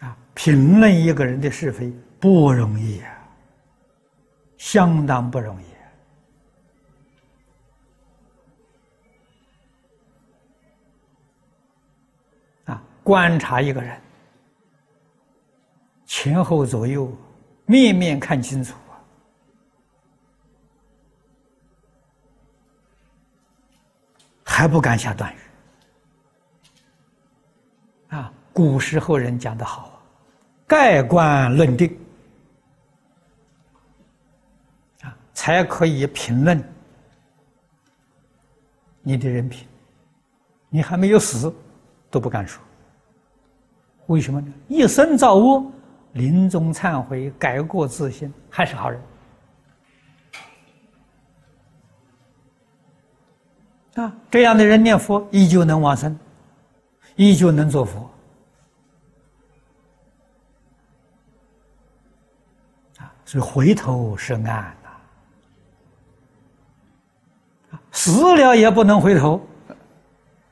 啊，评论一个人的是非不容易啊，相当不容易啊！观察一个人，前后左右，面面看清楚啊，还不敢下断语。啊，古时候人讲的好，盖棺论定啊，才可以评论你的人品。你还没有死，都不敢说。为什么呢？一生造恶，临终忏悔，改过自新，还是好人啊！这样的人念佛，依旧能往生。依旧能做佛所以回头是岸呐，死了也不能回头，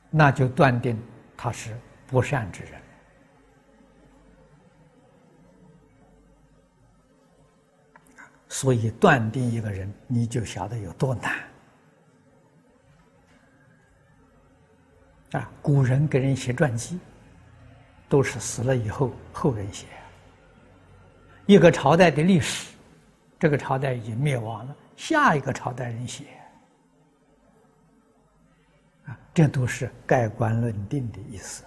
那就断定他是不善之人所以断定一个人，你就晓得有多难。啊，古人给人写传记，都是死了以后后人写。一个朝代的历史，这个朝代已经灭亡了，下一个朝代人写。啊，这都是盖棺论定的意思。